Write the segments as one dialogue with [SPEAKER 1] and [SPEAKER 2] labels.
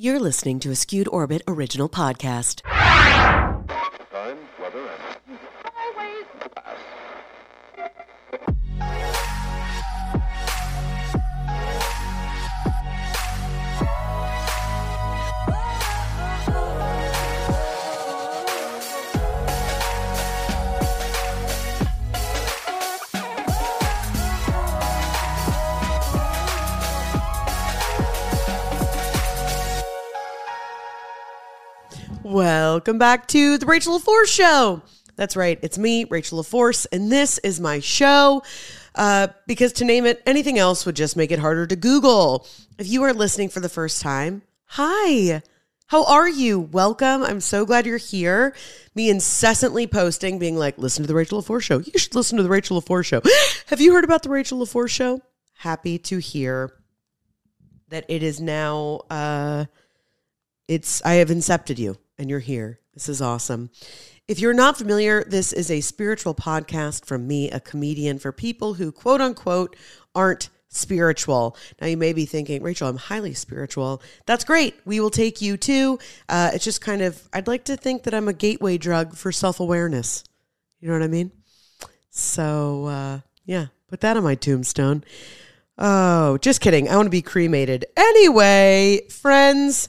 [SPEAKER 1] You're listening to a Skewed Orbit original podcast. Welcome back to the Rachel LaForce Show. That's right, it's me, Rachel LaForce, and this is my show. Uh, because to name it anything else would just make it harder to Google. If you are listening for the first time, hi. How are you? Welcome. I'm so glad you're here. Me incessantly posting, being like, listen to the Rachel LaForce show. You should listen to the Rachel LaForce show. Have you heard about the Rachel LaForce show? Happy to hear that it is now uh it's I have incepted you and you're here. This is awesome. If you're not familiar, this is a spiritual podcast from me, a comedian for people who quote unquote aren't spiritual. Now you may be thinking, Rachel, I'm highly spiritual. That's great. We will take you too. Uh, it's just kind of I'd like to think that I'm a gateway drug for self awareness. You know what I mean? So uh, yeah, put that on my tombstone. Oh, just kidding. I want to be cremated. Anyway, friends,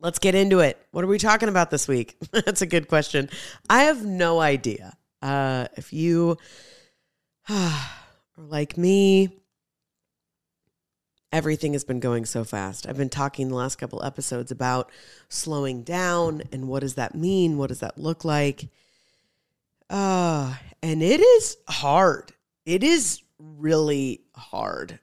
[SPEAKER 1] let's get into it. What are we talking about this week? That's a good question. I have no idea. Uh, if you are like me, everything has been going so fast. I've been talking the last couple episodes about slowing down and what does that mean? What does that look like? Uh, and it is hard. It is really hard.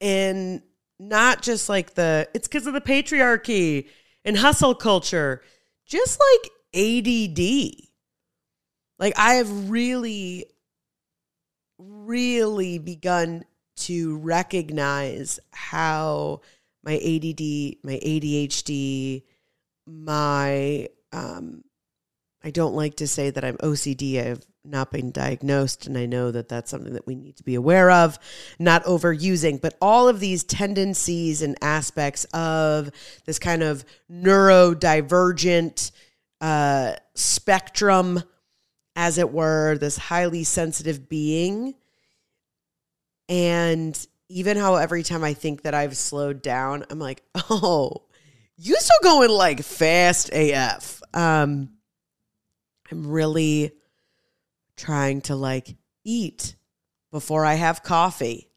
[SPEAKER 1] And not just like the, it's because of the patriarchy and hustle culture, just like ADD. Like I have really, really begun to recognize how my ADD, my ADHD, my um, I don't like to say that I'm OCD. I've not being diagnosed, and I know that that's something that we need to be aware of, not overusing. But all of these tendencies and aspects of this kind of neurodivergent uh, spectrum, as it were, this highly sensitive being. And even how every time I think that I've slowed down, I'm like, oh, you still going like fast AF. Um, I'm really trying to like eat before I have coffee.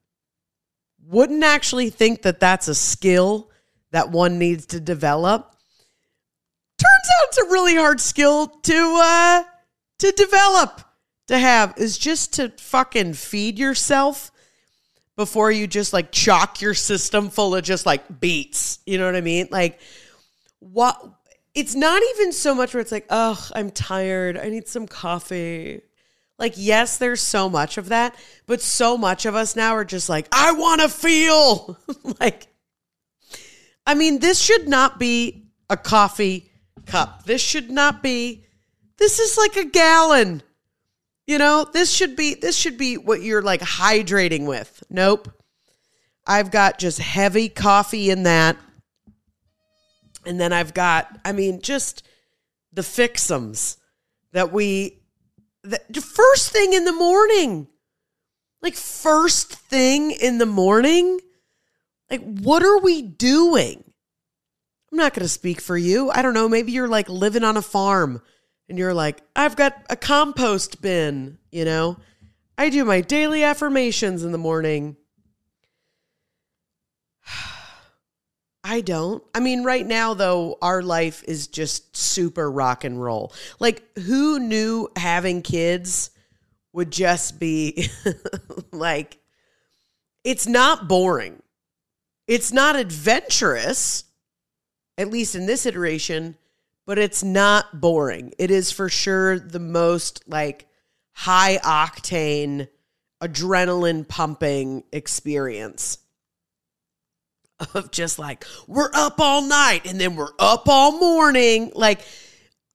[SPEAKER 1] Wouldn't actually think that that's a skill that one needs to develop. Turns out it's a really hard skill to uh to develop to have is just to fucking feed yourself before you just like chock your system full of just like beats. You know what I mean? Like what it's not even so much where it's like, oh, I'm tired. I need some coffee. Like, yes, there's so much of that, but so much of us now are just like, I want to feel. like, I mean, this should not be a coffee cup. This should not be, this is like a gallon. You know, this should be, this should be what you're like hydrating with. Nope. I've got just heavy coffee in that. And then I've got, I mean, just the fixums that we, the first thing in the morning, like first thing in the morning, like what are we doing? I'm not going to speak for you. I don't know. Maybe you're like living on a farm and you're like, I've got a compost bin, you know? I do my daily affirmations in the morning. I don't. I mean, right now, though, our life is just super rock and roll. Like, who knew having kids would just be like, it's not boring. It's not adventurous, at least in this iteration, but it's not boring. It is for sure the most like high octane, adrenaline pumping experience of just like we're up all night and then we're up all morning like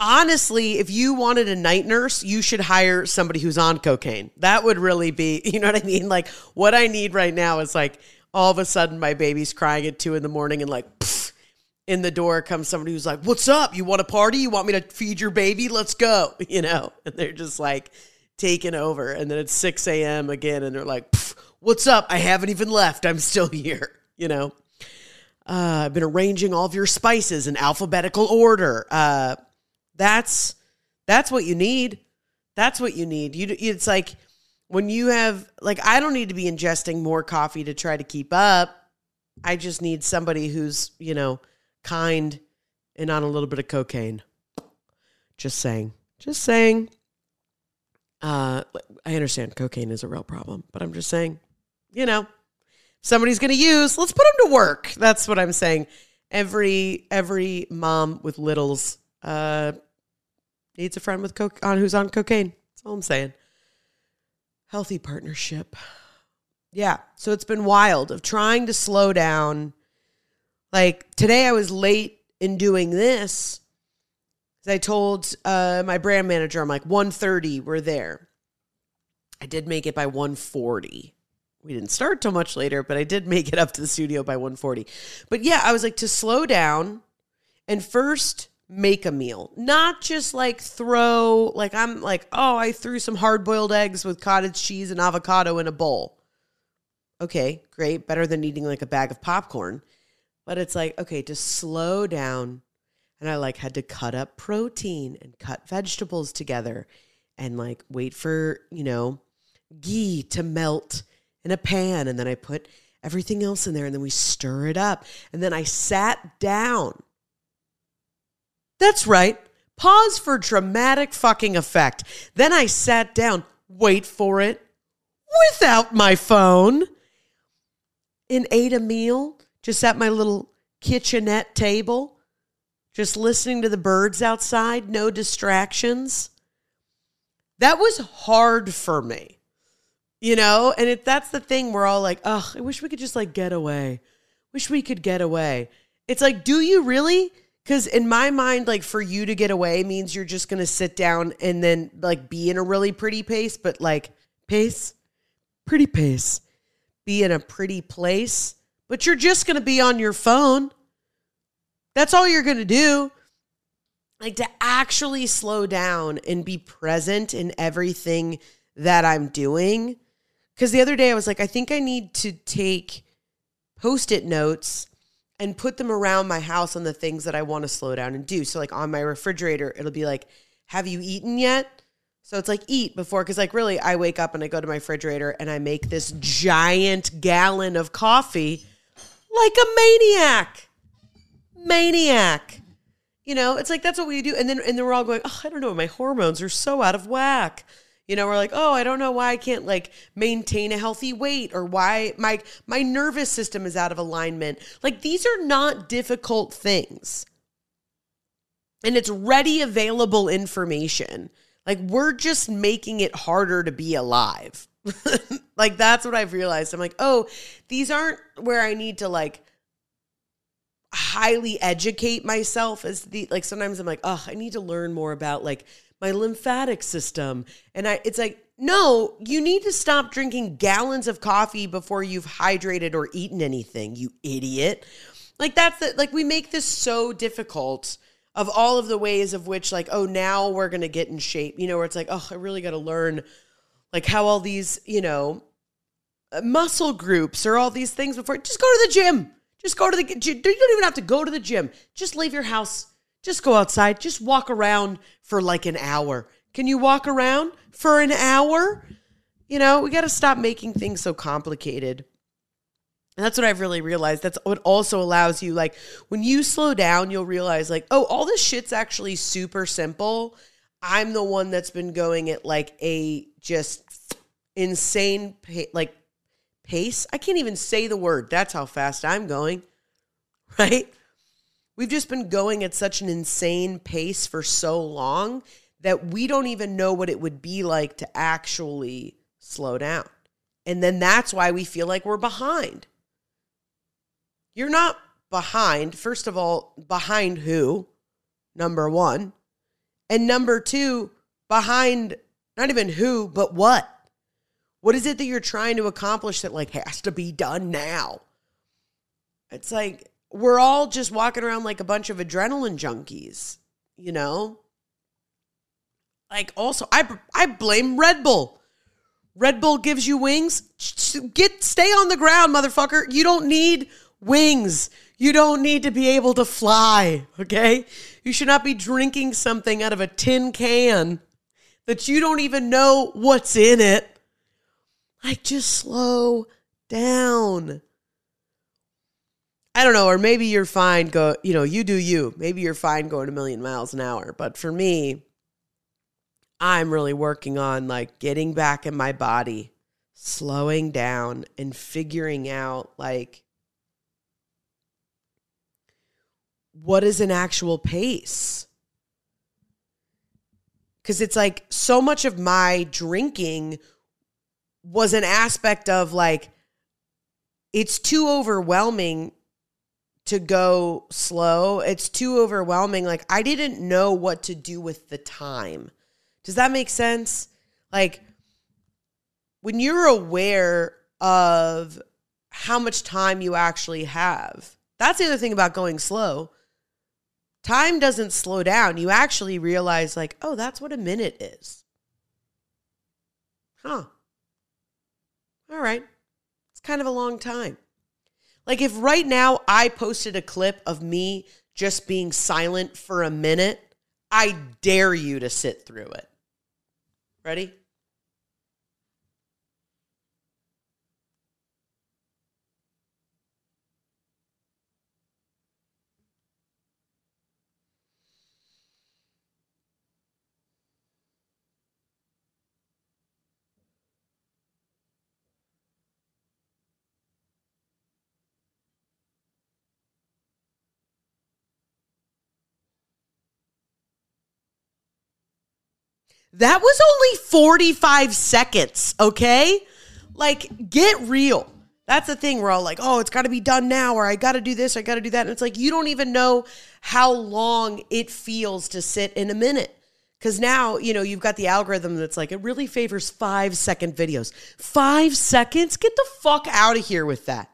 [SPEAKER 1] honestly if you wanted a night nurse you should hire somebody who's on cocaine that would really be you know what i mean like what i need right now is like all of a sudden my baby's crying at two in the morning and like pff, in the door comes somebody who's like, What's up? You want a party? You want me to feed your baby? Let's go. You know, and they're just like taking over. And then it's 6 a.m. again, and they're like, What's up? I haven't even left. I'm still here. You know, uh, I've been arranging all of your spices in alphabetical order. Uh, that's that's what you need. That's what you need. You it's like when you have like I don't need to be ingesting more coffee to try to keep up. I just need somebody who's, you know, kind and on a little bit of cocaine. Just saying. Just saying. Uh I understand cocaine is a real problem, but I'm just saying, you know, somebody's going to use, let's put them to work. That's what I'm saying. Every every mom with littles uh needs a friend with coke on who's on cocaine. That's all I'm saying. Healthy partnership. Yeah. So it's been wild of trying to slow down. Like today I was late in doing this. I told uh, my brand manager, I'm like, 1.30, we're there. I did make it by 140. We didn't start till much later, but I did make it up to the studio by 140. But yeah, I was like to slow down and first make a meal. Not just like throw like I'm like, oh, I threw some hard-boiled eggs with cottage cheese and avocado in a bowl. Okay, great, better than eating like a bag of popcorn. But it's like, okay, to slow down and I like had to cut up protein and cut vegetables together and like wait for, you know, ghee to melt in a pan and then I put everything else in there and then we stir it up. And then I sat down. That's right. Pause for dramatic fucking effect. Then I sat down, wait for it, without my phone, and ate a meal just at my little kitchenette table, just listening to the birds outside, no distractions. That was hard for me you know? And if that's the thing we're all like oh i wish we could just like get away. Wish we could get away. It's like do you really? Because in my mind like for you to get away means you're just gonna sit down and then like be in a really pretty pace but like pace? Pretty pace. Be in a pretty place but you're just gonna be on your phone. That's all you're gonna do. Like to actually slow down and be present in everything that i'm doing because the other day I was like, I think I need to take post it notes and put them around my house on the things that I want to slow down and do. So, like on my refrigerator, it'll be like, Have you eaten yet? So it's like eat before, because like really, I wake up and I go to my refrigerator and I make this giant gallon of coffee like a maniac. Maniac. You know, it's like that's what we do. And then and then we're all going, oh, I don't know, my hormones are so out of whack. You know, we're like, oh, I don't know why I can't like maintain a healthy weight or why my my nervous system is out of alignment. Like these are not difficult things. And it's ready available information. Like we're just making it harder to be alive. like that's what I've realized. I'm like, oh, these aren't where I need to like highly educate myself as the like sometimes I'm like, oh, I need to learn more about like my lymphatic system. And I it's like, no, you need to stop drinking gallons of coffee before you've hydrated or eaten anything, you idiot. Like that's the like we make this so difficult of all of the ways of which like, oh, now we're gonna get in shape. You know, where it's like, oh, I really gotta learn like how all these, you know, uh, muscle groups or all these things before just go to the gym. Just go to the you don't even have to go to the gym. Just leave your house just go outside, just walk around for like an hour. Can you walk around for an hour? You know, we got to stop making things so complicated. And that's what I've really realized. That's what also allows you, like, when you slow down, you'll realize, like, oh, all this shit's actually super simple. I'm the one that's been going at like a just insane, like, pace. I can't even say the word. That's how fast I'm going, right? We've just been going at such an insane pace for so long that we don't even know what it would be like to actually slow down. And then that's why we feel like we're behind. You're not behind. First of all, behind who? Number one. And number two, behind not even who, but what? What is it that you're trying to accomplish that like has to be done now? It's like we're all just walking around like a bunch of adrenaline junkies, you know? Like also I I blame Red Bull. Red Bull gives you wings. Get stay on the ground, motherfucker. You don't need wings. You don't need to be able to fly, okay? You should not be drinking something out of a tin can that you don't even know what's in it. Like just slow down. I don't know, or maybe you're fine go, you know, you do you. Maybe you're fine going a million miles an hour, but for me, I'm really working on like getting back in my body, slowing down and figuring out like what is an actual pace? Cuz it's like so much of my drinking was an aspect of like it's too overwhelming to go slow. It's too overwhelming. Like I didn't know what to do with the time. Does that make sense? Like when you're aware of how much time you actually have. That's the other thing about going slow. Time doesn't slow down. You actually realize like, "Oh, that's what a minute is." Huh. All right. It's kind of a long time. Like if right now I posted a clip of me just being silent for a minute, I dare you to sit through it. Ready? That was only 45 seconds, okay? Like, get real. That's the thing. We're all like, oh, it's got to be done now, or I got to do this, I got to do that. And it's like, you don't even know how long it feels to sit in a minute. Because now, you know, you've got the algorithm that's like, it really favors five second videos. Five seconds? Get the fuck out of here with that.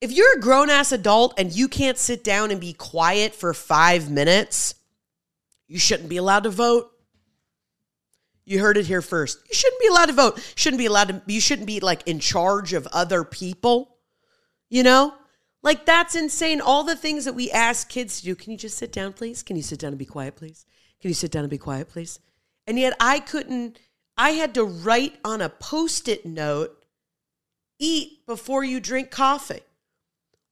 [SPEAKER 1] If you're a grown ass adult and you can't sit down and be quiet for five minutes, you shouldn't be allowed to vote. You heard it here first. You shouldn't be allowed to vote. Shouldn't be allowed to you shouldn't be like in charge of other people. You know? Like that's insane. All the things that we ask kids to do. Can you just sit down, please? Can you sit down and be quiet, please? Can you sit down and be quiet, please? And yet I couldn't I had to write on a post-it note, eat before you drink coffee.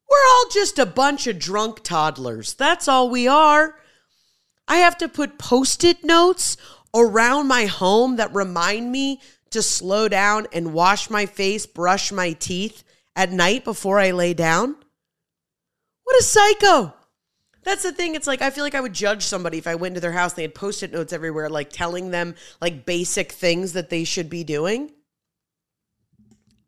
[SPEAKER 1] We're all just a bunch of drunk toddlers. That's all we are. I have to put post it notes around my home that remind me to slow down and wash my face, brush my teeth at night before I lay down? What a psycho. That's the thing. It's like I feel like I would judge somebody if I went to their house and they had post-it notes everywhere, like telling them like basic things that they should be doing.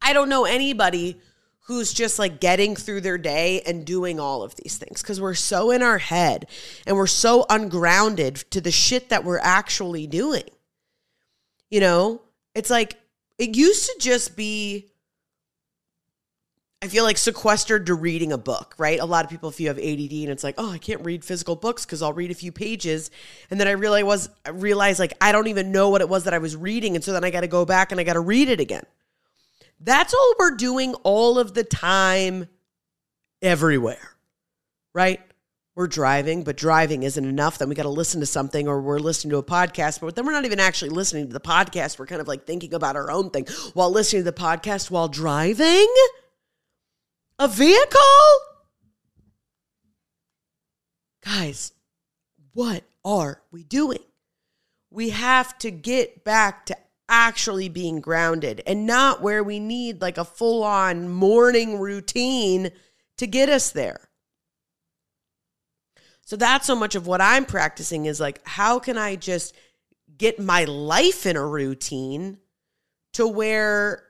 [SPEAKER 1] I don't know anybody who's just like getting through their day and doing all of these things because we're so in our head and we're so ungrounded to the shit that we're actually doing. You know, it's like it used to just be. I feel like sequestered to reading a book, right? A lot of people, if you have ADD and it's like, oh, I can't read physical books because I'll read a few pages, and then I realize was I realized like I don't even know what it was that I was reading, and so then I got to go back and I got to read it again. That's all we're doing all of the time, everywhere, right? We're driving, but driving isn't enough. Then we got to listen to something or we're listening to a podcast, but then we're not even actually listening to the podcast. We're kind of like thinking about our own thing while listening to the podcast while driving a vehicle. Guys, what are we doing? We have to get back to actually being grounded and not where we need like a full on morning routine to get us there. So that's so much of what I'm practicing is like, how can I just get my life in a routine to where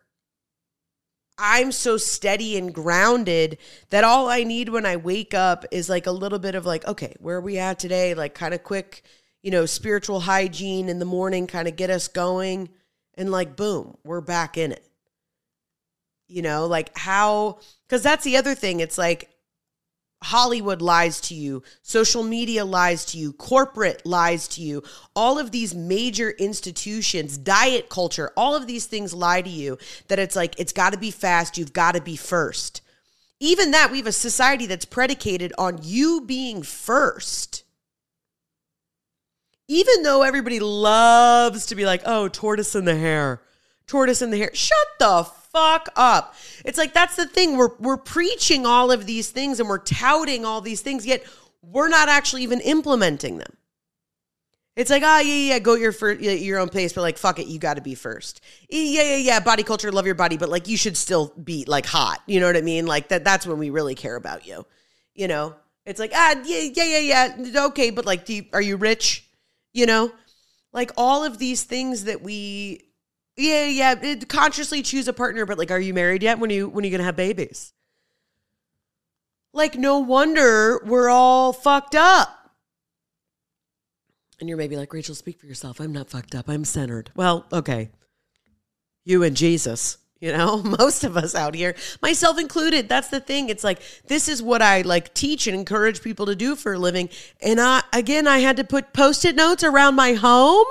[SPEAKER 1] I'm so steady and grounded that all I need when I wake up is like a little bit of like, okay, where are we at today? Like, kind of quick, you know, spiritual hygiene in the morning, kind of get us going and like boom we're back in it you know like how because that's the other thing it's like Hollywood lies to you, social media lies to you, corporate lies to you, all of these major institutions, diet culture, all of these things lie to you that it's like, it's got to be fast, you've got to be first. Even that, we have a society that's predicated on you being first. Even though everybody loves to be like, oh, tortoise in the hare, tortoise in the hare. Shut the fuck up. It's like that's the thing. We're we're preaching all of these things and we're touting all these things, yet we're not actually even implementing them. It's like, oh yeah, yeah, go your your own pace, but like, fuck it, you got to be first. Yeah, yeah, yeah. Body culture, love your body, but like, you should still be like hot. You know what I mean? Like that. That's when we really care about you. You know, it's like, ah, yeah, yeah, yeah, yeah. Okay, but like, you, are you rich? You know, like all of these things that we yeah, yeah. Consciously choose a partner, but like, are you married yet? When are you when are you gonna have babies? Like, no wonder we're all fucked up. And you're maybe like, Rachel, speak for yourself. I'm not fucked up. I'm centered. Well, okay. You and Jesus, you know, most of us out here, myself included. That's the thing. It's like, this is what I like teach and encourage people to do for a living. And I, again, I had to put post it notes around my home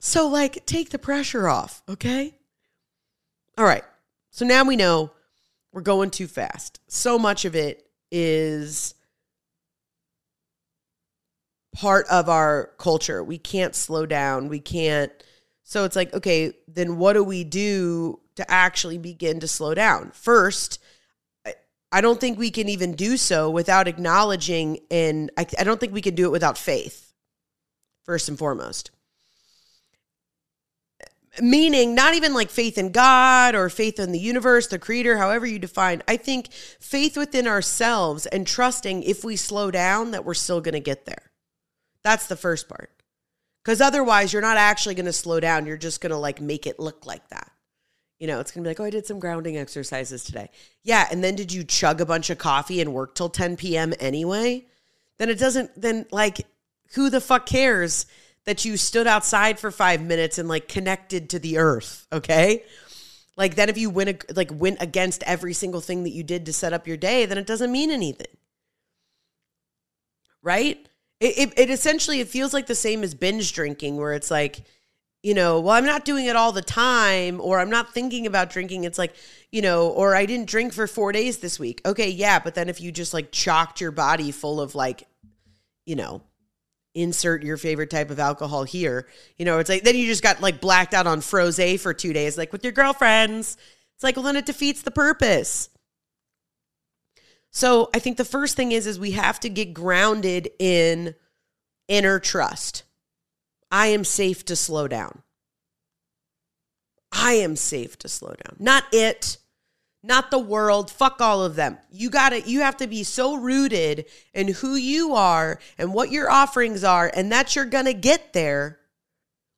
[SPEAKER 1] so, like, take the pressure off, okay? All right. So now we know we're going too fast. So much of it is part of our culture. We can't slow down. We can't. So it's like, okay, then what do we do to actually begin to slow down? First, I don't think we can even do so without acknowledging, and I, I don't think we can do it without faith, first and foremost meaning not even like faith in God or faith in the universe, the creator, however you define. I think faith within ourselves and trusting if we slow down that we're still going to get there. That's the first part. Cuz otherwise you're not actually going to slow down. You're just going to like make it look like that. You know, it's going to be like, "Oh, I did some grounding exercises today." Yeah, and then did you chug a bunch of coffee and work till 10 p.m. anyway? Then it doesn't then like who the fuck cares? that you stood outside for five minutes and like connected to the earth. Okay. Like then if you win, like went against every single thing that you did to set up your day, then it doesn't mean anything. Right. It, it, it essentially, it feels like the same as binge drinking where it's like, you know, well, I'm not doing it all the time, or I'm not thinking about drinking. It's like, you know, or I didn't drink for four days this week. Okay, yeah, but then if you just like chalked your body full of like, you know, insert your favorite type of alcohol here. You know, it's like then you just got like blacked out on froze for two days, like with your girlfriends. It's like, well, then it defeats the purpose. So I think the first thing is is we have to get grounded in inner trust. I am safe to slow down. I am safe to slow down. Not it, not the world. Fuck all of them. You got to you have to be so rooted in who you are and what your offerings are and that you're going to get there.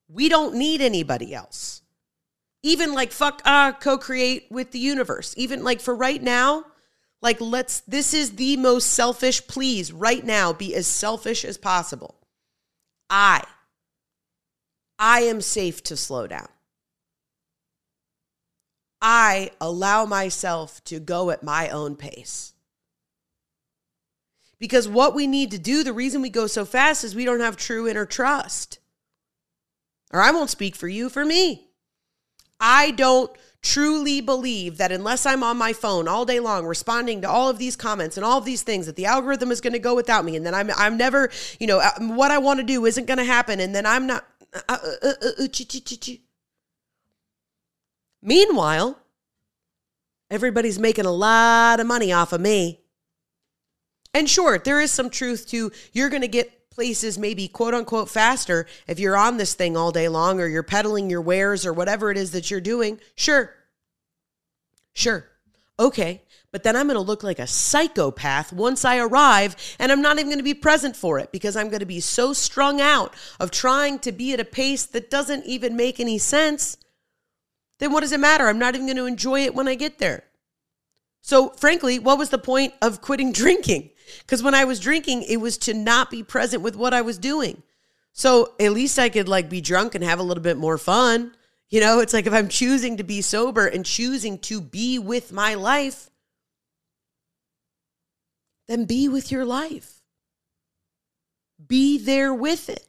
[SPEAKER 1] We don't need anybody else. Even like fuck uh co-create with the universe. Even like for right now, like let's this is the most selfish please right now be as selfish as possible. I I am safe to slow down. I allow myself to go at my own pace. Because what we need to do, the reason we go so fast is we don't have true inner trust. Or I won't speak for you, for me. I don't truly believe that unless I'm on my phone all day long responding to all of these comments and all of these things that the algorithm is going to go without me and then I'm I'm never, you know, uh, what I want to do isn't going to happen and then I'm not uh, uh, uh, Meanwhile, everybody's making a lot of money off of me. And sure, there is some truth to you're going to get places maybe quote unquote faster if you're on this thing all day long or you're peddling your wares or whatever it is that you're doing. Sure. Sure. Okay. But then I'm going to look like a psychopath once I arrive, and I'm not even going to be present for it because I'm going to be so strung out of trying to be at a pace that doesn't even make any sense then what does it matter? I'm not even going to enjoy it when I get there. So, frankly, what was the point of quitting drinking? Because when I was drinking, it was to not be present with what I was doing. So, at least I could like be drunk and have a little bit more fun. You know, it's like if I'm choosing to be sober and choosing to be with my life, then be with your life. Be there with it.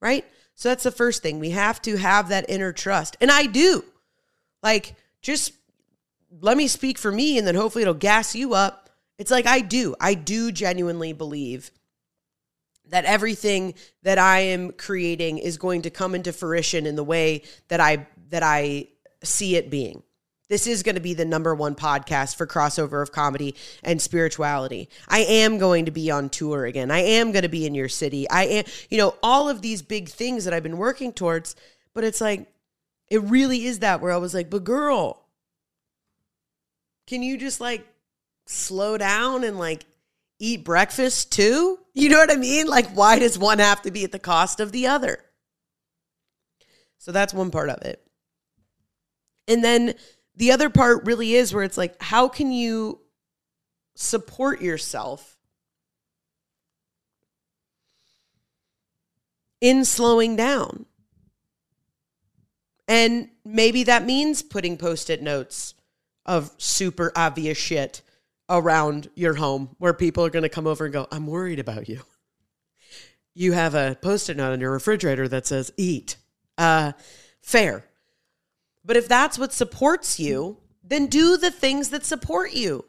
[SPEAKER 1] Right? So that's the first thing. We have to have that inner trust. And I do. Like, just let me speak for me and then hopefully it'll gas you up. It's like I do. I do genuinely believe that everything that I am creating is going to come into fruition in the way that I that I see it being. This is going to be the number one podcast for crossover of comedy and spirituality. I am going to be on tour again. I am going to be in your city. I am, you know, all of these big things that I've been working towards. But it's like, it really is that where I was like, but girl, can you just like slow down and like eat breakfast too? You know what I mean? Like, why does one have to be at the cost of the other? So that's one part of it. And then the other part really is where it's like, how can you support yourself in slowing down? And maybe that means putting post it notes of super obvious shit around your home where people are going to come over and go, I'm worried about you. You have a post it note on your refrigerator that says, eat. Uh, fair. But if that's what supports you, then do the things that support you.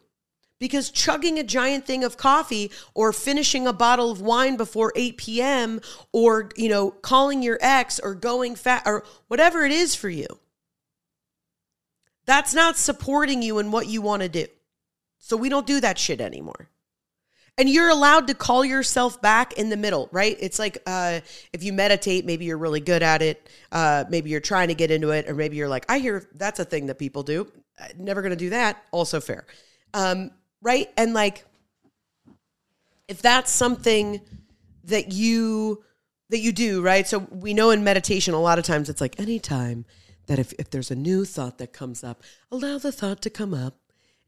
[SPEAKER 1] Because chugging a giant thing of coffee or finishing a bottle of wine before 8 p.m. or, you know, calling your ex or going fat or whatever it is for you, that's not supporting you in what you want to do. So we don't do that shit anymore. And you're allowed to call yourself back in the middle, right? It's like uh, if you meditate, maybe you're really good at it. Uh, maybe you're trying to get into it, or maybe you're like, I hear that's a thing that people do. Never going to do that. Also fair, um, right? And like, if that's something that you that you do, right? So we know in meditation, a lot of times it's like anytime that if, if there's a new thought that comes up, allow the thought to come up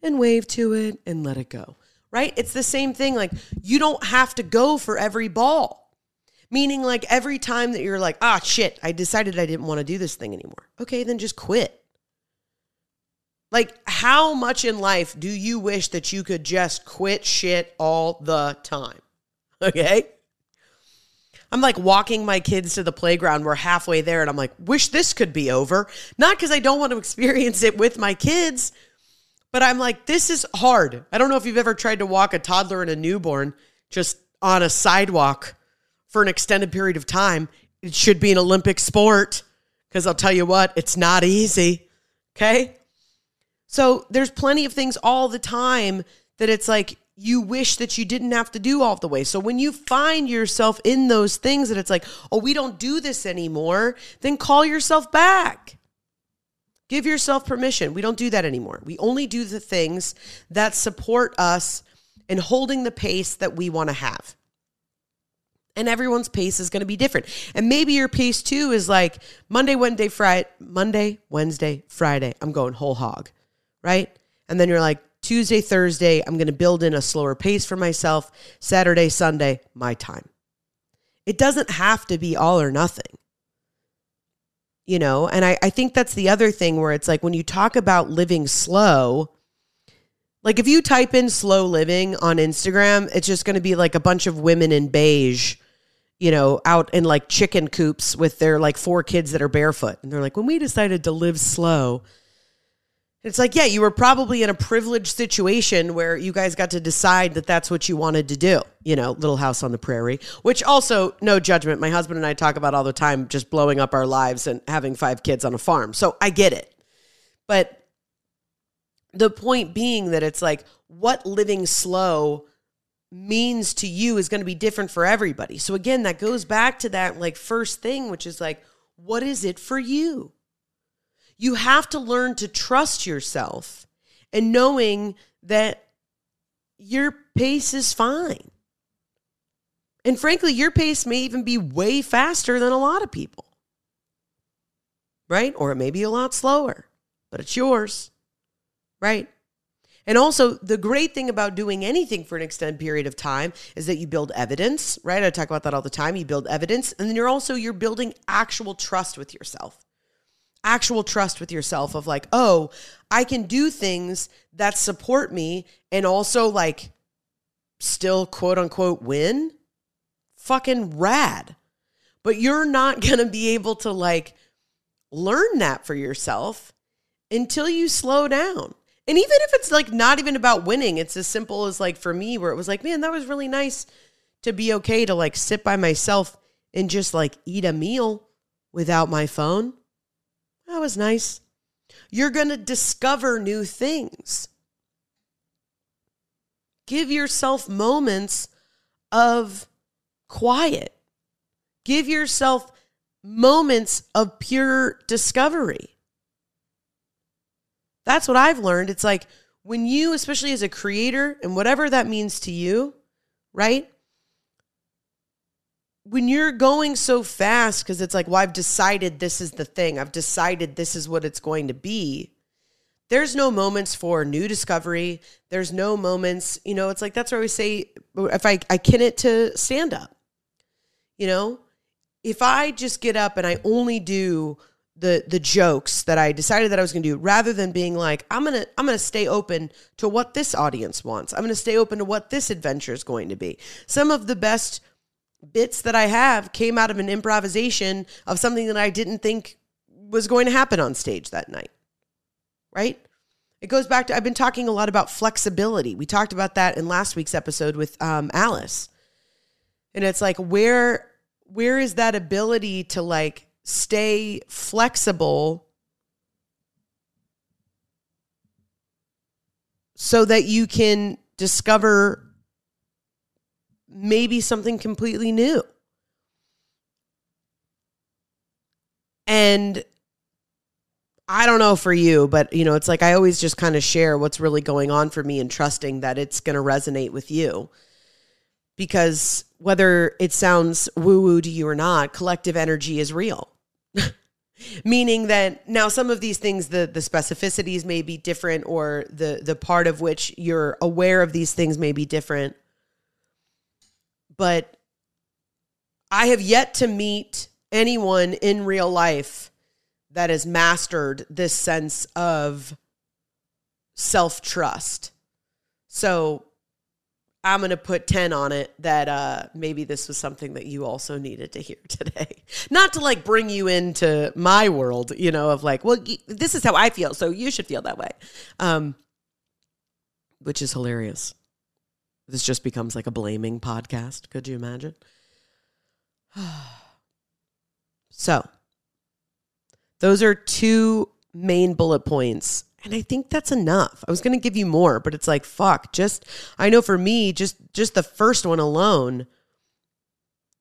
[SPEAKER 1] and wave to it and let it go right? It's the same thing. Like, you don't have to go for every ball. Meaning, like, every time that you're like, ah, shit, I decided I didn't want to do this thing anymore. Okay, then just quit. Like, how much in life do you wish that you could just quit shit all the time? Okay. I'm like walking my kids to the playground. We're halfway there, and I'm like, wish this could be over. Not because I don't want to experience it with my kids, but I'm like, this is hard. I don't know if you've ever tried to walk a toddler and a newborn just on a sidewalk for an extended period of time. It should be an Olympic sport because I'll tell you what, it's not easy. Okay. So there's plenty of things all the time that it's like you wish that you didn't have to do all the way. So when you find yourself in those things that it's like, oh, we don't do this anymore, then call yourself back. Give yourself permission. We don't do that anymore. We only do the things that support us in holding the pace that we want to have. And everyone's pace is going to be different. And maybe your pace too is like Monday, Wednesday, Friday, Monday, Wednesday, Friday, I'm going whole hog, right? And then you're like, Tuesday, Thursday, I'm going to build in a slower pace for myself. Saturday, Sunday, my time. It doesn't have to be all or nothing you know? And I, I think that's the other thing where it's like when you talk about living slow like if you type in slow living on instagram it's just going to be like a bunch of women in beige you know out in like chicken coops with their like four kids that are barefoot. And they're like when we decided to live slow it's like, yeah, you were probably in a privileged situation where you guys got to decide that that's what you wanted to do, you know, Little House on the Prairie, which also, no judgment. My husband and I talk about all the time just blowing up our lives and having five kids on a farm. So I get it. But the point being that it's like, what living slow means to you is going to be different for everybody. So again, that goes back to that like first thing, which is like, what is it for you? You have to learn to trust yourself and knowing that your pace is fine. And frankly, your pace may even be way faster than a lot of people, right? Or it may be a lot slower, but it's yours, right? And also, the great thing about doing anything for an extended period of time is that you build evidence, right? I talk about that all the time. You build evidence, and then you're also you're building actual trust with yourself actual trust with yourself of like, oh, I can do things that support me and also like still quote unquote win, fucking rad. But you're not going to be able to like learn that for yourself until you slow down. And even if it's like not even about winning, it's as simple as like for me, where it was like, man, that was really nice to be okay to like sit by myself and just like eat a meal without my phone. That was nice. You're going to discover new things. Give yourself moments of quiet. Give yourself moments of pure discovery. That's what I've learned. It's like when you, especially as a creator, and whatever that means to you, right? When you're going so fast, because it's like, well, I've decided this is the thing, I've decided this is what it's going to be. There's no moments for new discovery. There's no moments, you know, it's like that's where always say, if I, I kin it to stand up, you know, if I just get up and I only do the the jokes that I decided that I was going to do rather than being like I'm going to I'm going to stay open to what this audience wants. I'm going to stay open to what this adventure is going to be. Some of the best bits that I have came out of an improvisation of something that I didn't think was going to happen on stage that night. Right? It goes back to I've been talking a lot about flexibility. We talked about that in last week's episode with um, Alice. And it's like where where is that ability to like stay flexible so that you can discover maybe something completely new. And I don't know for you, but you know, it's like I always just kind of share what's really going on for me and trusting that it's going to resonate with you. Because whether it sounds woo woo to you or not, collective energy is real. Meaning that now some of these things, the the specificities may be different, or the the part of which you're aware of these things may be different. But I have yet to meet anyone in real life that has mastered this sense of self trust. So I'm going to put 10 on it that uh, maybe this was something that you also needed to hear today. Not to like bring you into my world, you know, of like, well, this is how I feel, so you should feel that way. Um, which is hilarious. This just becomes like a blaming podcast. Could you imagine? so, those are two main bullet points and I think that's enough. I was going to give you more, but it's like fuck, just I know for me just just the first one alone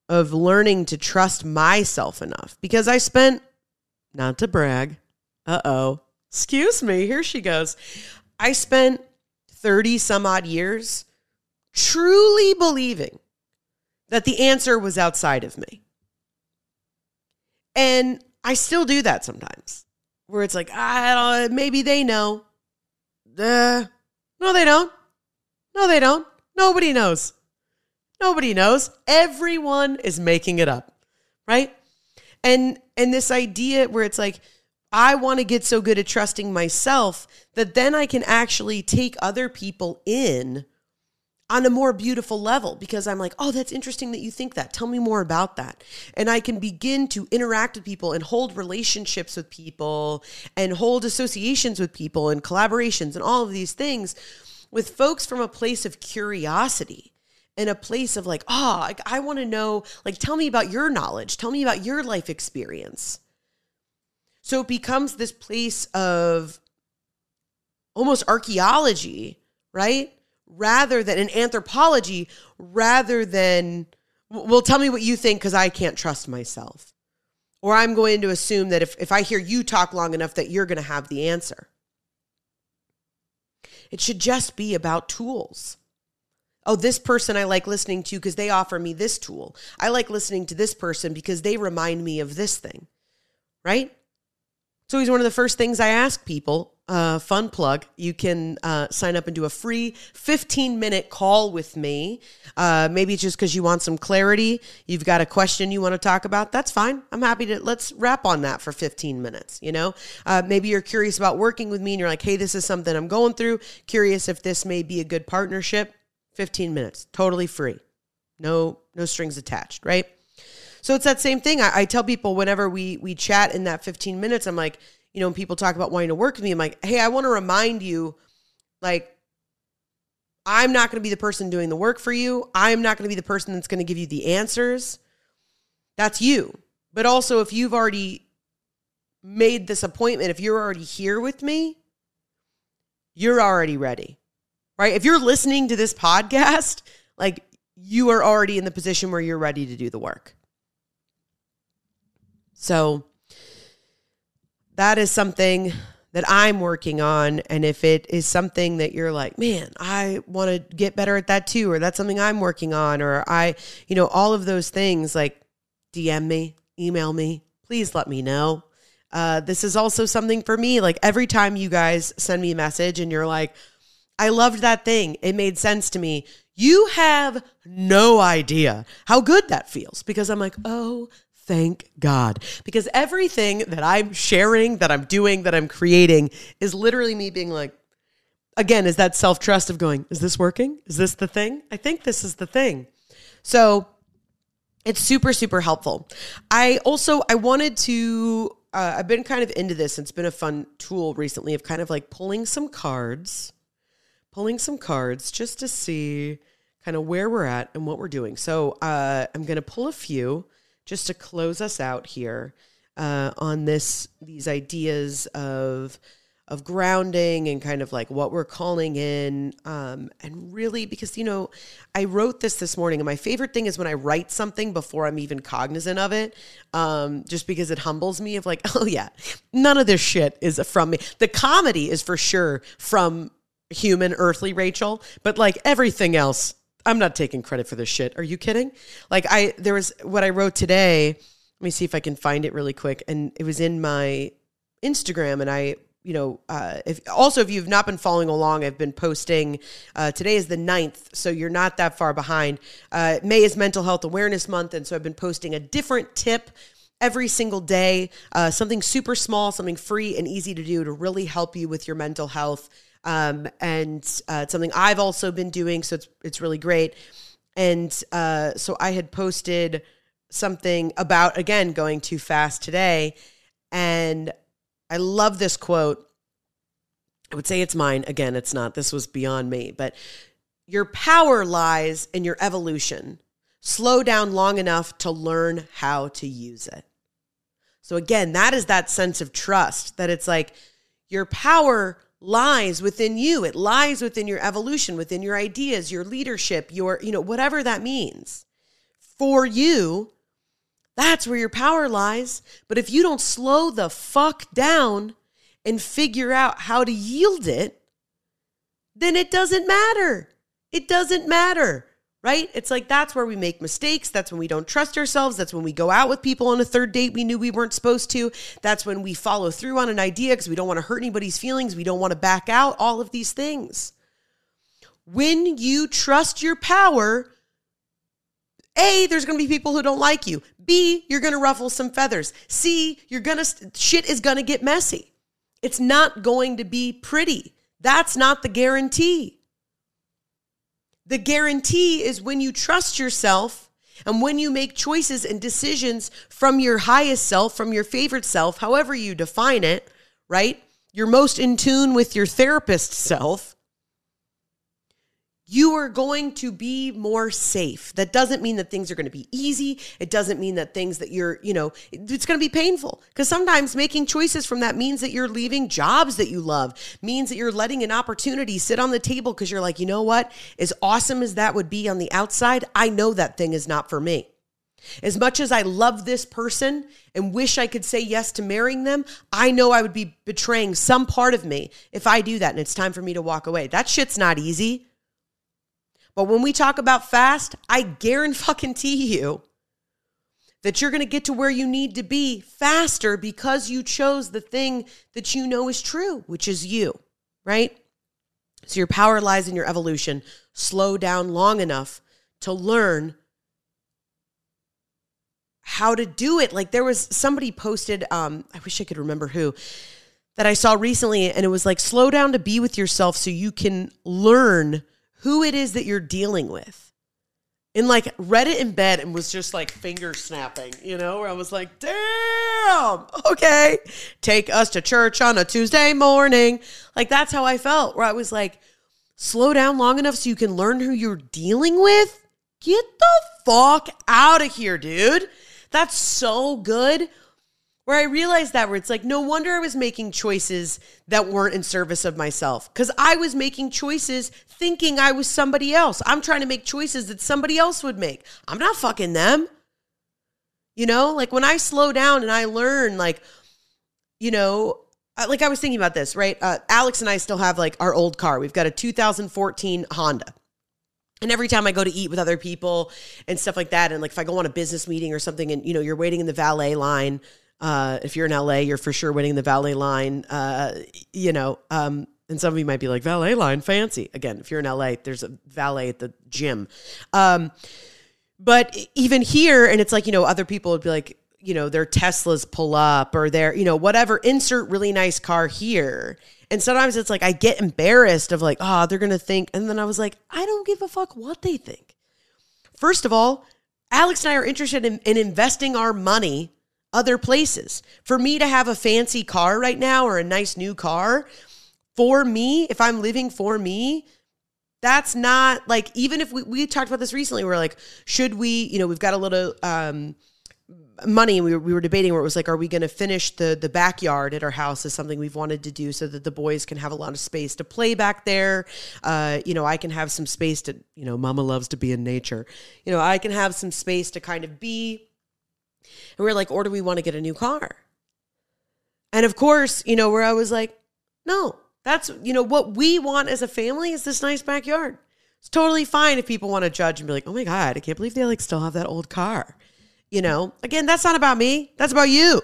[SPEAKER 1] of learning to trust myself enough because I spent not to brag. Uh-oh. Excuse me, here she goes. I spent 30 some odd years truly believing that the answer was outside of me. And I still do that sometimes where it's like, I don't, maybe they know. Uh, no, they don't. No, they don't. Nobody knows. Nobody knows. Everyone is making it up, right? And and this idea where it's like, I want to get so good at trusting myself that then I can actually take other people in on a more beautiful level because I'm like, oh, that's interesting that you think that. Tell me more about that. And I can begin to interact with people and hold relationships with people and hold associations with people and collaborations and all of these things with folks from a place of curiosity and a place of like, ah, oh, like, I want to know, like, tell me about your knowledge, tell me about your life experience. So it becomes this place of almost archaeology, right? Rather than an anthropology rather than well tell me what you think because i can't trust myself. Or i'm going to assume that if, if i hear you talk long enough that you're going to have the answer. It should just be about tools. Oh this person i like listening to because they offer me this tool. I like listening to this person because they remind me of this thing. Right? It's always one of the first things i ask people uh, fun plug. You can uh, sign up and do a free 15 minute call with me. Uh, maybe just because you want some clarity. You've got a question you want to talk about. That's fine. I'm happy to let's wrap on that for 15 minutes. You know, uh, maybe you're curious about working with me and you're like, hey, this is something I'm going through. Curious if this may be a good partnership. 15 minutes, totally free. No, no strings attached, right? So it's that same thing. I, I tell people whenever we we chat in that 15 minutes, I'm like, you know, when people talk about wanting to work with me, I'm like, hey, I want to remind you, like, I'm not going to be the person doing the work for you. I'm not going to be the person that's going to give you the answers. That's you. But also, if you've already made this appointment, if you're already here with me, you're already ready, right? If you're listening to this podcast, like you are already in the position where you're ready to do the work. So that is something that I'm working on. And if it is something that you're like, man, I want to get better at that too, or that's something I'm working on, or I, you know, all of those things, like DM me, email me, please let me know. Uh, this is also something for me. Like every time you guys send me a message and you're like, I loved that thing, it made sense to me. You have no idea how good that feels because I'm like, oh, thank God. Because everything that I'm sharing, that I'm doing, that I'm creating is literally me being like, again, is that self trust of going, is this working? Is this the thing? I think this is the thing. So it's super, super helpful. I also, I wanted to, uh, I've been kind of into this. It's been a fun tool recently of kind of like pulling some cards, pulling some cards just to see kind of where we're at and what we're doing. So uh, I'm going to pull a few just to close us out here uh, on this these ideas of of grounding and kind of like what we're calling in um, and really because you know i wrote this this morning and my favorite thing is when i write something before i'm even cognizant of it um, just because it humbles me of like oh yeah none of this shit is from me. The comedy is for sure from human earthly rachel but like everything else I'm not taking credit for this shit. Are you kidding? Like I there was what I wrote today. Let me see if I can find it really quick. And it was in my Instagram and I you know, uh, if also if you've not been following along, I've been posting. Uh, today is the 9th, so you're not that far behind. Uh, May is Mental Health Awareness Month, and so I've been posting a different tip every single day, uh, something super small, something free and easy to do to really help you with your mental health um, and uh, it's something I've also been doing. So it's it's really great. And uh, so I had posted something about again going too fast today, and I love this quote. I would say it's mine. Again, it's not. This was beyond me, but your power lies in your evolution. Slow down long enough to learn how to use it. So, again, that is that sense of trust that it's like your power lies within you. It lies within your evolution, within your ideas, your leadership, your, you know, whatever that means. For you, that's where your power lies. But if you don't slow the fuck down and figure out how to yield it, then it doesn't matter. It doesn't matter right? It's like that's where we make mistakes. That's when we don't trust ourselves. That's when we go out with people on a third date we knew we weren't supposed to. That's when we follow through on an idea because we don't want to hurt anybody's feelings. We don't want to back out, all of these things. When you trust your power, A, there's going to be people who don't like you. B, you're going to ruffle some feathers. C, you're going to, shit is going to get messy. It's not going to be pretty. That's not the guarantee. The guarantee is when you trust yourself and when you make choices and decisions from your highest self, from your favorite self, however you define it, right? You're most in tune with your therapist self you are going to be more safe. That doesn't mean that things are going to be easy. It doesn't mean that things that you're, you know, it's going to be painful because sometimes making choices from that means that you're leaving jobs that you love, means that you're letting an opportunity sit on the table because you're like, you know what? As awesome as that would be on the outside, I know that thing is not for me. As much as I love this person and wish I could say yes to marrying them, I know I would be betraying some part of me if I do that and it's time for me to walk away. That shit's not easy. But when we talk about fast, I guarantee you that you're going to get to where you need to be faster because you chose the thing that you know is true, which is you, right? So your power lies in your evolution. Slow down long enough to learn how to do it. Like there was somebody posted, um, I wish I could remember who, that I saw recently, and it was like slow down to be with yourself so you can learn who it is that you're dealing with. And like read it in bed and was just like finger snapping, you know, where I was like, damn, okay, take us to church on a Tuesday morning. Like that's how I felt, where I was like, slow down long enough so you can learn who you're dealing with. Get the fuck out of here, dude. That's so good where I realized that where it's like, no wonder I was making choices that weren't in service of myself because I was making choices thinking I was somebody else. I'm trying to make choices that somebody else would make. I'm not fucking them. You know, like when I slow down and I learn, like, you know, uh, like I was thinking about this, right? Uh, Alex and I still have like our old car. We've got a 2014 Honda. And every time I go to eat with other people and stuff like that, and like if I go on a business meeting or something, and you know, you're waiting in the valet line, uh, if you're in LA, you're for sure winning the valet line. Uh, you know, um, and some of you might be like valet line fancy. Again, if you're in LA, there's a valet at the gym. Um, but even here, and it's like you know, other people would be like, you know, their Teslas pull up or their, you know, whatever. Insert really nice car here. And sometimes it's like I get embarrassed of like, oh, they're gonna think, and then I was like, I don't give a fuck what they think. First of all, Alex and I are interested in, in investing our money other places. For me to have a fancy car right now or a nice new car, for me, if I'm living for me, that's not like even if we, we talked about this recently, we're like, should we, you know, we've got a little um money and we were, we were debating where it was like are we going to finish the the backyard at our house is something we've wanted to do so that the boys can have a lot of space to play back there uh, you know i can have some space to you know mama loves to be in nature you know i can have some space to kind of be and we are like, or do we want to get a new car? And of course, you know, where I was like, no, that's, you know, what we want as a family is this nice backyard. It's totally fine if people want to judge and be like, oh my God, I can't believe they like still have that old car. You know, again, that's not about me. That's about you.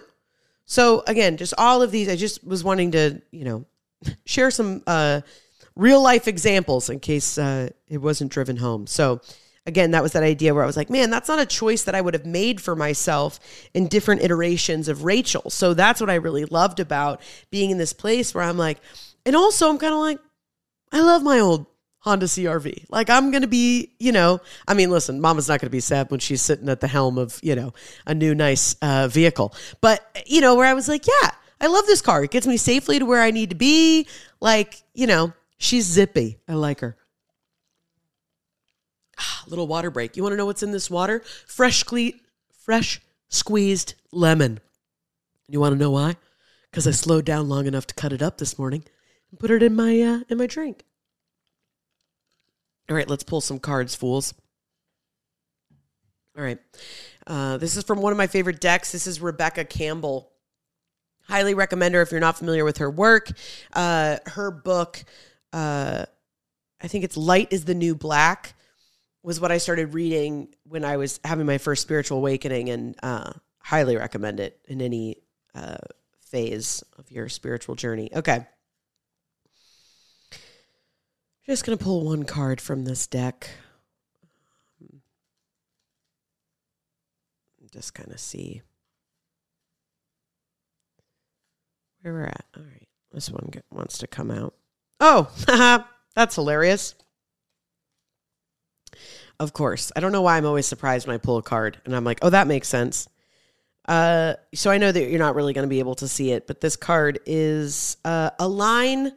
[SPEAKER 1] So again, just all of these, I just was wanting to, you know, share some uh, real life examples in case uh, it wasn't driven home. So again, that was that idea where I was like, man, that's not a choice that I would have made for myself in different iterations of Rachel. So that's what I really loved about being in this place where I'm like, and also I'm kind of like, I love my old Honda CRV. Like I'm going to be, you know, I mean, listen, mama's not going to be sad when she's sitting at the helm of, you know, a new nice uh, vehicle. But, you know, where I was like, yeah, I love this car. It gets me safely to where I need to be. Like, you know, she's zippy. I like her. little water break. You want to know what's in this water? Fresh, cle- fresh squeezed lemon. You want to know why? Because I slowed down long enough to cut it up this morning and put it in my uh, in my drink. All right, let's pull some cards, fools. All right, uh, this is from one of my favorite decks. This is Rebecca Campbell. Highly recommend her if you're not familiar with her work. Uh, her book, uh, I think it's Light is the New Black was what I started reading when I was having my first spiritual awakening, and uh, highly recommend it in any uh, phase of your spiritual journey. Okay. Just going to pull one card from this deck. Just kind of see where we're at. All right. This one wants to come out. Oh, that's hilarious. Of course. I don't know why I'm always surprised when I pull a card and I'm like, oh, that makes sense. Uh, so I know that you're not really going to be able to see it, but this card is uh, align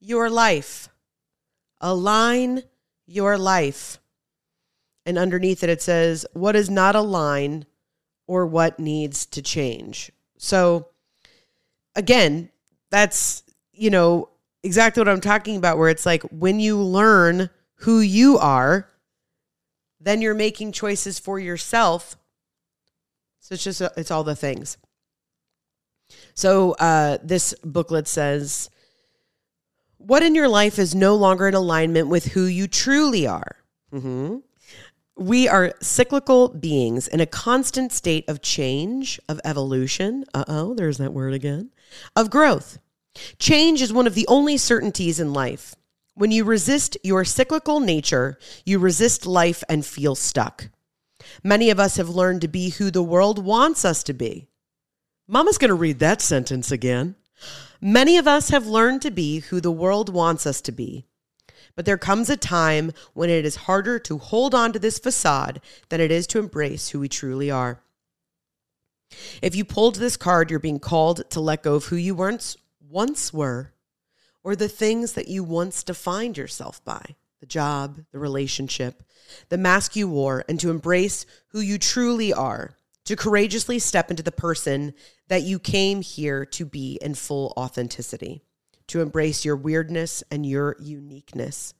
[SPEAKER 1] your life. Align your life. And underneath it, it says, what is not aligned or what needs to change. So again, that's, you know, exactly what I'm talking about, where it's like when you learn who you are, then you're making choices for yourself. So it's just, it's all the things. So uh, this booklet says, What in your life is no longer in alignment with who you truly are? Mm-hmm. We are cyclical beings in a constant state of change, of evolution. Uh oh, there's that word again. Of growth. Change is one of the only certainties in life. When you resist your cyclical nature, you resist life and feel stuck. Many of us have learned to be who the world wants us to be. Mama's going to read that sentence again. Many of us have learned to be who the world wants us to be. But there comes a time when it is harder to hold on to this facade than it is to embrace who we truly are. If you pulled this card, you're being called to let go of who you once once were or the things that you once defined yourself by the job, the relationship, the mask you wore, and to embrace who you truly are, to courageously step into the person that you came here to be in full authenticity, to embrace your weirdness and your uniqueness.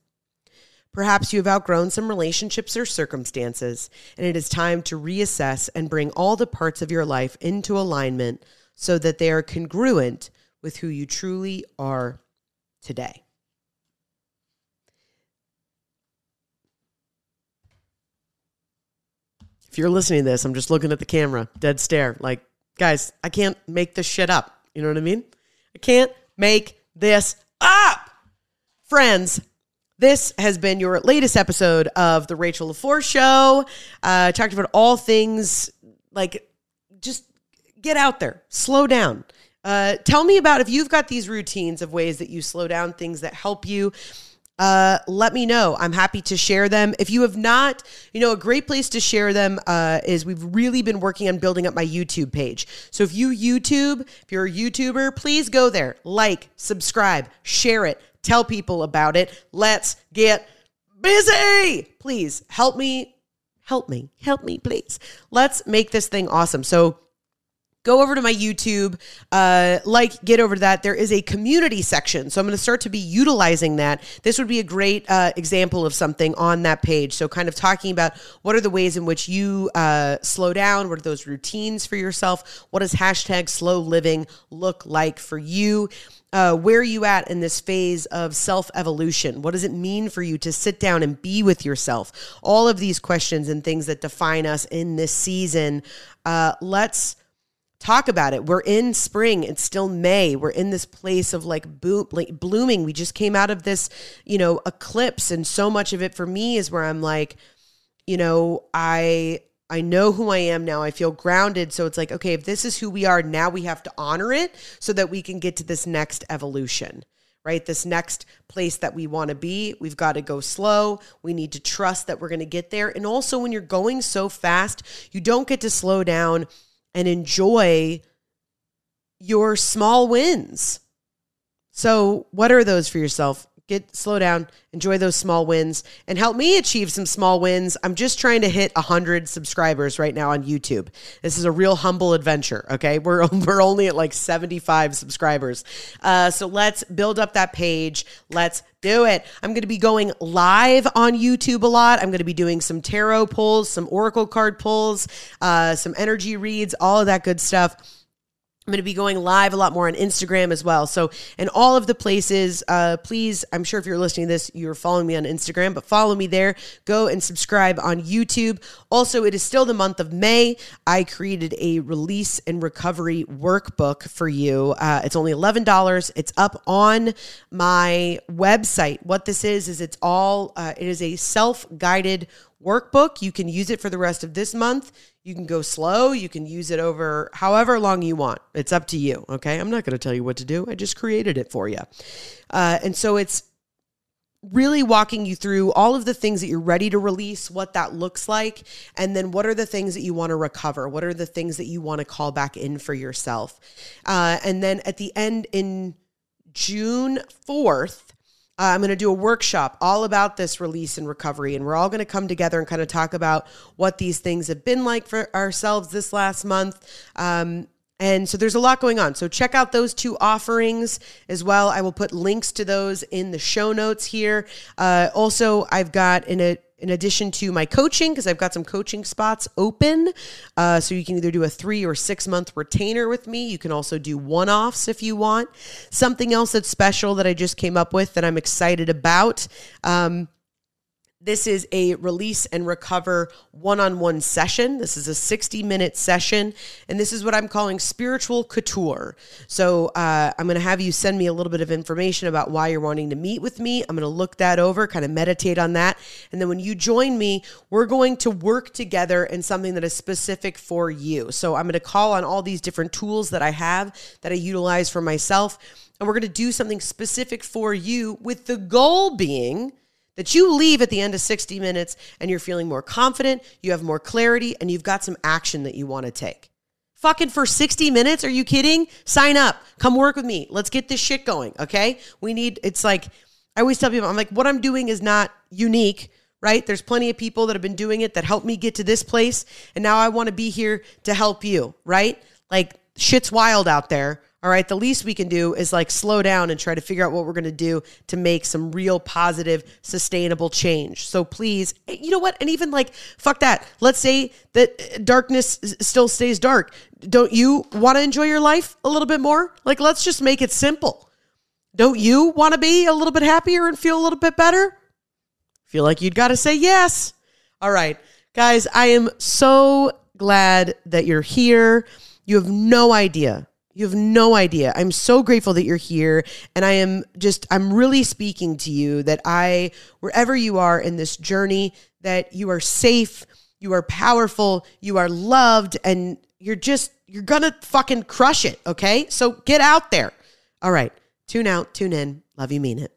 [SPEAKER 1] Perhaps you have outgrown some relationships or circumstances, and it is time to reassess and bring all the parts of your life into alignment so that they are congruent with who you truly are today. If you're listening to this, I'm just looking at the camera, dead stare. Like, guys, I can't make this shit up. You know what I mean? I can't make this up. Friends, this has been your latest episode of the Rachel LaForce Show. Uh, talked about all things like just get out there, slow down. Uh, tell me about if you've got these routines of ways that you slow down, things that help you. Uh, let me know. I'm happy to share them. If you have not, you know, a great place to share them uh, is we've really been working on building up my YouTube page. So if you YouTube, if you're a YouTuber, please go there, like, subscribe, share it, tell people about it. Let's get busy. Please help me, help me, help me, please. Let's make this thing awesome. So go over to my YouTube, uh, like, get over to that. There is a community section. So I'm going to start to be utilizing that. This would be a great uh, example of something on that page. So, kind of talking about what are the ways in which you uh, slow down? What are those routines for yourself? What does hashtag slow living look like for you? Uh, where are you at in this phase of self evolution? What does it mean for you to sit down and be with yourself? All of these questions and things that define us in this season. Uh, let's talk about it. We're in spring. It's still May. We're in this place of like boom, like blooming. We just came out of this, you know, eclipse, and so much of it for me is where I'm like, you know, I I know who I am now. I feel grounded. So it's like, okay, if this is who we are, now we have to honor it so that we can get to this next evolution, right? This next place that we want to be. We've got to go slow. We need to trust that we're going to get there. And also, when you're going so fast, you don't get to slow down and enjoy your small wins. So, what are those for yourself? Get slow down, enjoy those small wins, and help me achieve some small wins. I'm just trying to hit 100 subscribers right now on YouTube. This is a real humble adventure. Okay, we're we're only at like 75 subscribers, uh, so let's build up that page. Let's do it. I'm going to be going live on YouTube a lot. I'm going to be doing some tarot pulls, some oracle card pulls, uh, some energy reads, all of that good stuff. I'm going to be going live a lot more on Instagram as well. So, in all of the places, uh, please, I'm sure if you're listening to this, you're following me on Instagram, but follow me there. Go and subscribe on YouTube. Also, it is still the month of May. I created a release and recovery workbook for you. Uh, it's only $11. It's up on my website. What this is, is it's all, uh, it is a self guided workbook. You can use it for the rest of this month. You can go slow. You can use it over however long you want. It's up to you. Okay. I'm not going to tell you what to do. I just created it for you. Uh, and so it's really walking you through all of the things that you're ready to release, what that looks like, and then what are the things that you want to recover? What are the things that you want to call back in for yourself? Uh, and then at the end in June 4th, uh, I'm going to do a workshop all about this release and recovery. And we're all going to come together and kind of talk about what these things have been like for ourselves this last month. Um, and so there's a lot going on. So check out those two offerings as well. I will put links to those in the show notes here. Uh, also, I've got in a in addition to my coaching, because I've got some coaching spots open. Uh, so you can either do a three or six month retainer with me. You can also do one offs if you want. Something else that's special that I just came up with that I'm excited about. Um, this is a release and recover one on one session. This is a 60 minute session, and this is what I'm calling spiritual couture. So, uh, I'm going to have you send me a little bit of information about why you're wanting to meet with me. I'm going to look that over, kind of meditate on that. And then when you join me, we're going to work together in something that is specific for you. So, I'm going to call on all these different tools that I have that I utilize for myself, and we're going to do something specific for you with the goal being that you leave at the end of 60 minutes and you're feeling more confident, you have more clarity, and you've got some action that you want to take. Fucking for 60 minutes? Are you kidding? Sign up. Come work with me. Let's get this shit going, okay? We need, it's like, I always tell people, I'm like, what I'm doing is not unique, right? There's plenty of people that have been doing it that helped me get to this place. And now I want to be here to help you, right? Like, shit's wild out there. All right. The least we can do is like slow down and try to figure out what we're going to do to make some real positive, sustainable change. So please, eh, you know what? And even like, fuck that. Let's say that darkness still stays dark. Don't you want to enjoy your life a little bit more? Like, let's just make it simple. Don't you want to be a little bit happier and feel a little bit better? Feel like you'd got to say yes. All right. Guys, I am so glad that you're here. You have no idea. You have no idea. I'm so grateful that you're here. And I am just, I'm really speaking to you that I, wherever you are in this journey, that you are safe, you are powerful, you are loved, and you're just, you're gonna fucking crush it. Okay. So get out there. All right. Tune out, tune in. Love you, mean it.